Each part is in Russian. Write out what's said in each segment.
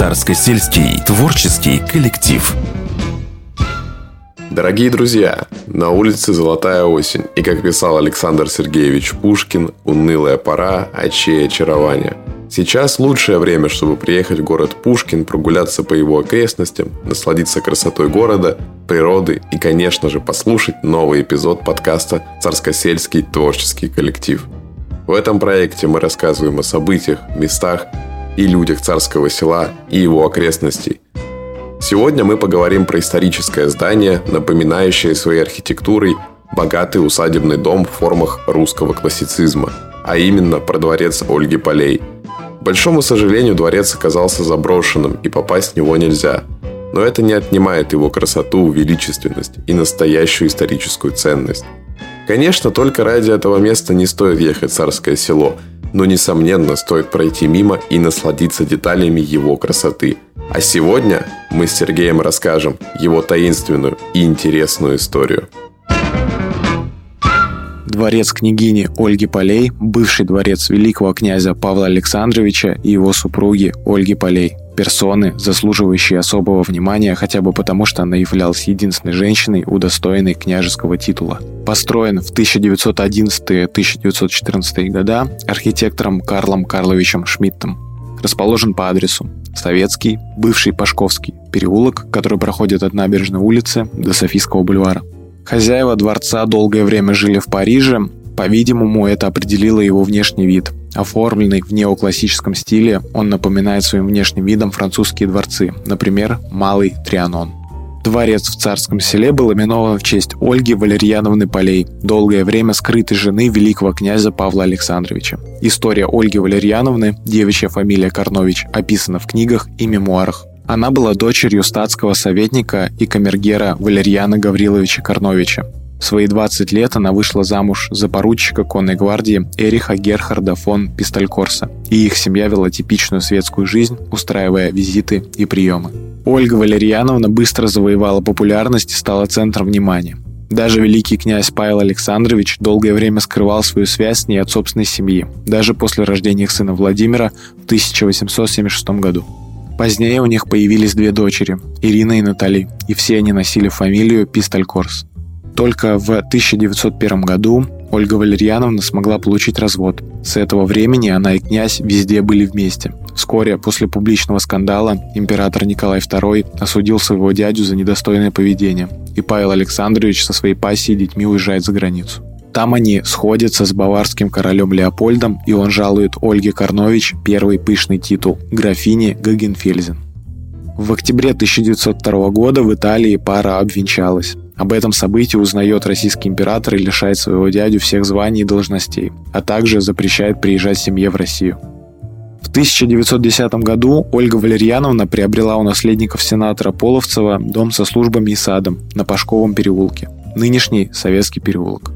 Царско-сельский творческий коллектив. Дорогие друзья, на улице золотая осень, и, как писал Александр Сергеевич Пушкин, унылая пора, очей очарования. Сейчас лучшее время, чтобы приехать в город Пушкин, прогуляться по его окрестностям, насладиться красотой города, природы и, конечно же, послушать новый эпизод подкаста «Царско-сельский творческий коллектив». В этом проекте мы рассказываем о событиях, местах и людях царского села и его окрестностей – Сегодня мы поговорим про историческое здание, напоминающее своей архитектурой богатый усадебный дом в формах русского классицизма, а именно про дворец Ольги Полей. К большому сожалению, дворец оказался заброшенным, и попасть в него нельзя. Но это не отнимает его красоту, величественность и настоящую историческую ценность. Конечно, только ради этого места не стоит ехать в царское село, но, несомненно, стоит пройти мимо и насладиться деталями его красоты – а сегодня мы с Сергеем расскажем его таинственную и интересную историю. Дворец княгини Ольги Полей, бывший дворец великого князя Павла Александровича и его супруги Ольги Полей. Персоны, заслуживающие особого внимания хотя бы потому, что она являлась единственной женщиной, удостоенной княжеского титула. Построен в 1911-1914 года архитектором Карлом Карловичем Шмидтом расположен по адресу Советский, бывший Пашковский переулок, который проходит от набережной улицы до Софийского бульвара. Хозяева дворца долгое время жили в Париже, по-видимому, это определило его внешний вид. Оформленный в неоклассическом стиле, он напоминает своим внешним видом французские дворцы, например, Малый Трианон. Дворец в Царском селе был именован в честь Ольги Валерьяновны Полей, долгое время скрытой жены великого князя Павла Александровича. История Ольги Валерьяновны, девичья фамилия Карнович, описана в книгах и мемуарах. Она была дочерью статского советника и камергера Валерьяна Гавриловича Карновича. В свои 20 лет она вышла замуж за поручика конной гвардии Эриха Герхарда фон Пистолькорса, и их семья вела типичную светскую жизнь, устраивая визиты и приемы. Ольга Валерьяновна быстро завоевала популярность и стала центром внимания. Даже великий князь Павел Александрович долгое время скрывал свою связь с ней от собственной семьи, даже после рождения их сына Владимира в 1876 году. Позднее у них появились две дочери – Ирина и Натали, и все они носили фамилию Пистолькорс. Только в 1901 году Ольга Валерьяновна смогла получить развод. С этого времени она и князь везде были вместе. Вскоре после публичного скандала император Николай II осудил своего дядю за недостойное поведение, и Павел Александрович со своей пассией и детьми уезжает за границу. Там они сходятся с баварским королем Леопольдом, и он жалует Ольге Карнович первый пышный титул – графини Гагенфельзен. В октябре 1902 года в Италии пара обвенчалась. Об этом событии узнает российский император и лишает своего дядю всех званий и должностей, а также запрещает приезжать семье в Россию. В 1910 году Ольга Валерьяновна приобрела у наследников сенатора Половцева дом со службами и садом на Пашковом переулке, нынешний Советский переулок.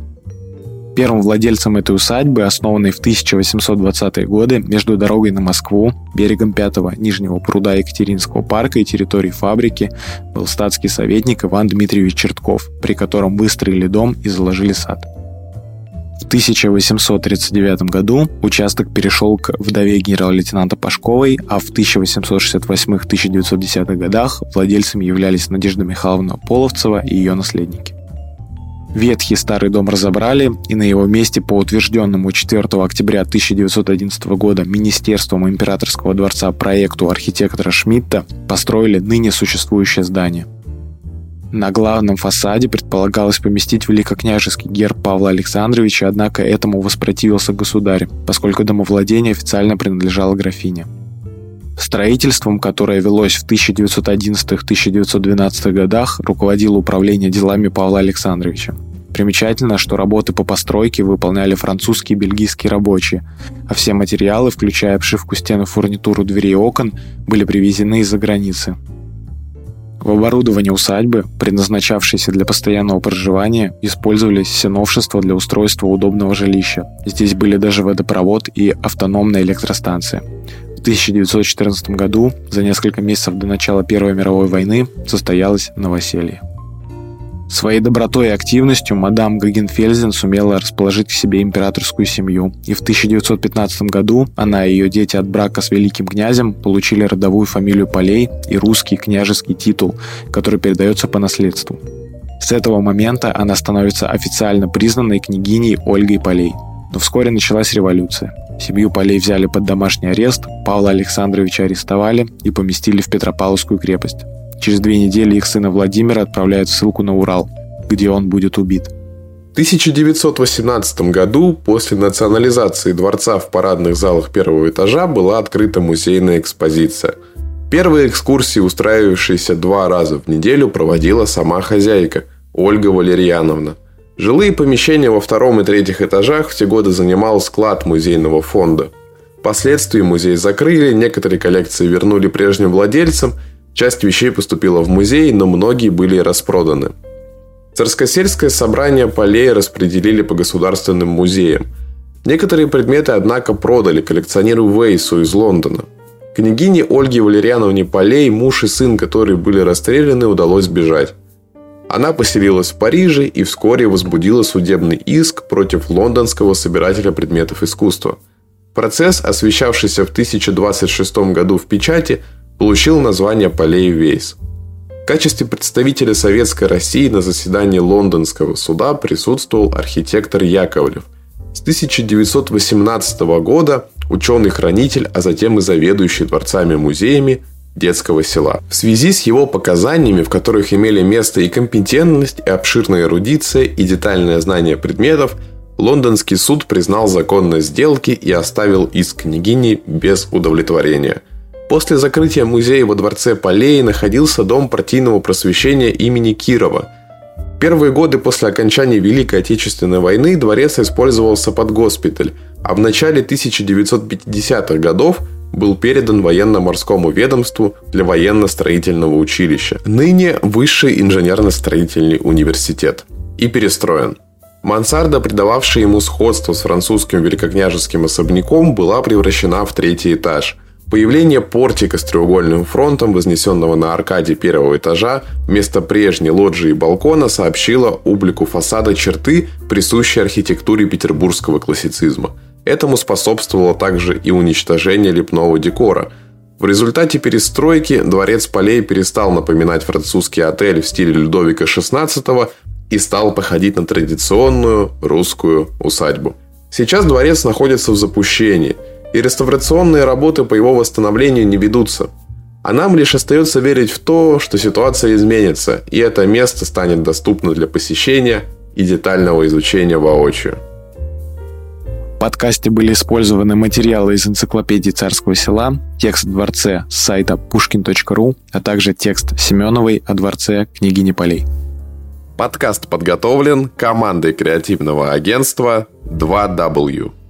Первым владельцем этой усадьбы, основанной в 1820-е годы между дорогой на Москву, берегом пятого Нижнего пруда Екатеринского парка и территорией фабрики, был статский советник Иван Дмитриевич Чертков, при котором выстроили дом и заложили сад. В 1839 году участок перешел к вдове генерал-лейтенанта Пашковой, а в 1868-1910 годах владельцами являлись Надежда Михайловна Половцева и ее наследники. Ветхий старый дом разобрали, и на его месте по утвержденному 4 октября 1911 года Министерством императорского дворца проекту архитектора Шмидта построили ныне существующее здание. На главном фасаде предполагалось поместить великокняжеский герб Павла Александровича, однако этому воспротивился государь, поскольку домовладение официально принадлежало графине. Строительством, которое велось в 1911-1912 годах, руководило управление делами Павла Александровича. Примечательно, что работы по постройке выполняли французские и бельгийские рабочие, а все материалы, включая обшивку стен и фурнитуру дверей и окон, были привезены из-за границы. В оборудовании усадьбы, предназначавшейся для постоянного проживания, использовались все новшества для устройства удобного жилища. Здесь были даже водопровод и автономная электростанция. 1914 году, за несколько месяцев до начала Первой мировой войны, состоялось новоселье. Своей добротой и активностью мадам Гагенфельзен сумела расположить к себе императорскую семью, и в 1915 году она и ее дети от брака с великим князем получили родовую фамилию Полей и русский княжеский титул, который передается по наследству. С этого момента она становится официально признанной княгиней Ольгой Полей. Но вскоре началась революция. Семью Полей взяли под домашний арест, Павла Александровича арестовали и поместили в Петропавловскую крепость. Через две недели их сына Владимира отправляют в ссылку на Урал, где он будет убит. В 1918 году после национализации дворца в парадных залах первого этажа была открыта музейная экспозиция. Первые экскурсии, устраивавшиеся два раза в неделю, проводила сама хозяйка Ольга Валерьяновна. Жилые помещения во втором и третьих этажах в те годы занимал склад музейного фонда. Впоследствии музей закрыли, некоторые коллекции вернули прежним владельцам – Часть вещей поступила в музей, но многие были распроданы. Царскосельское собрание полей распределили по государственным музеям. Некоторые предметы, однако, продали коллекционеру Вейсу из Лондона. Княгине Ольге Валериановне Полей, муж и сын, которые были расстреляны, удалось сбежать. Она поселилась в Париже и вскоре возбудила судебный иск против лондонского собирателя предметов искусства. Процесс, освещавшийся в 1026 году в печати, получил название Полей Вейс. В качестве представителя Советской России на заседании Лондонского суда присутствовал архитектор Яковлев. С 1918 года ученый-хранитель, а затем и заведующий дворцами-музеями детского села. В связи с его показаниями, в которых имели место и компетентность, и обширная эрудиция, и детальное знание предметов, Лондонский суд признал законность сделки и оставил иск княгини без удовлетворения – После закрытия музея во дворце Полей находился дом партийного просвещения имени Кирова. Первые годы после окончания Великой Отечественной войны дворец использовался под госпиталь, а в начале 1950-х годов был передан военно-морскому ведомству для военно-строительного училища, ныне Высший инженерно-строительный университет, и перестроен. Мансарда, придававшая ему сходство с французским великокняжеским особняком, была превращена в третий этаж – Появление портика с треугольным фронтом, вознесенного на аркаде первого этажа, вместо прежней лоджии и балкона сообщило облику фасада черты, присущие архитектуре петербургского классицизма. Этому способствовало также и уничтожение лепного декора. В результате перестройки дворец полей перестал напоминать французский отель в стиле Людовика XVI и стал походить на традиционную русскую усадьбу. Сейчас дворец находится в запущении – и реставрационные работы по его восстановлению не ведутся. А нам лишь остается верить в то, что ситуация изменится, и это место станет доступно для посещения и детального изучения воочию. В подкасте были использованы материалы из энциклопедии царского села, текст дворце с сайта pushkin.ru, а также текст Семеновой о дворце княгини Полей. Подкаст подготовлен командой креативного агентства 2W.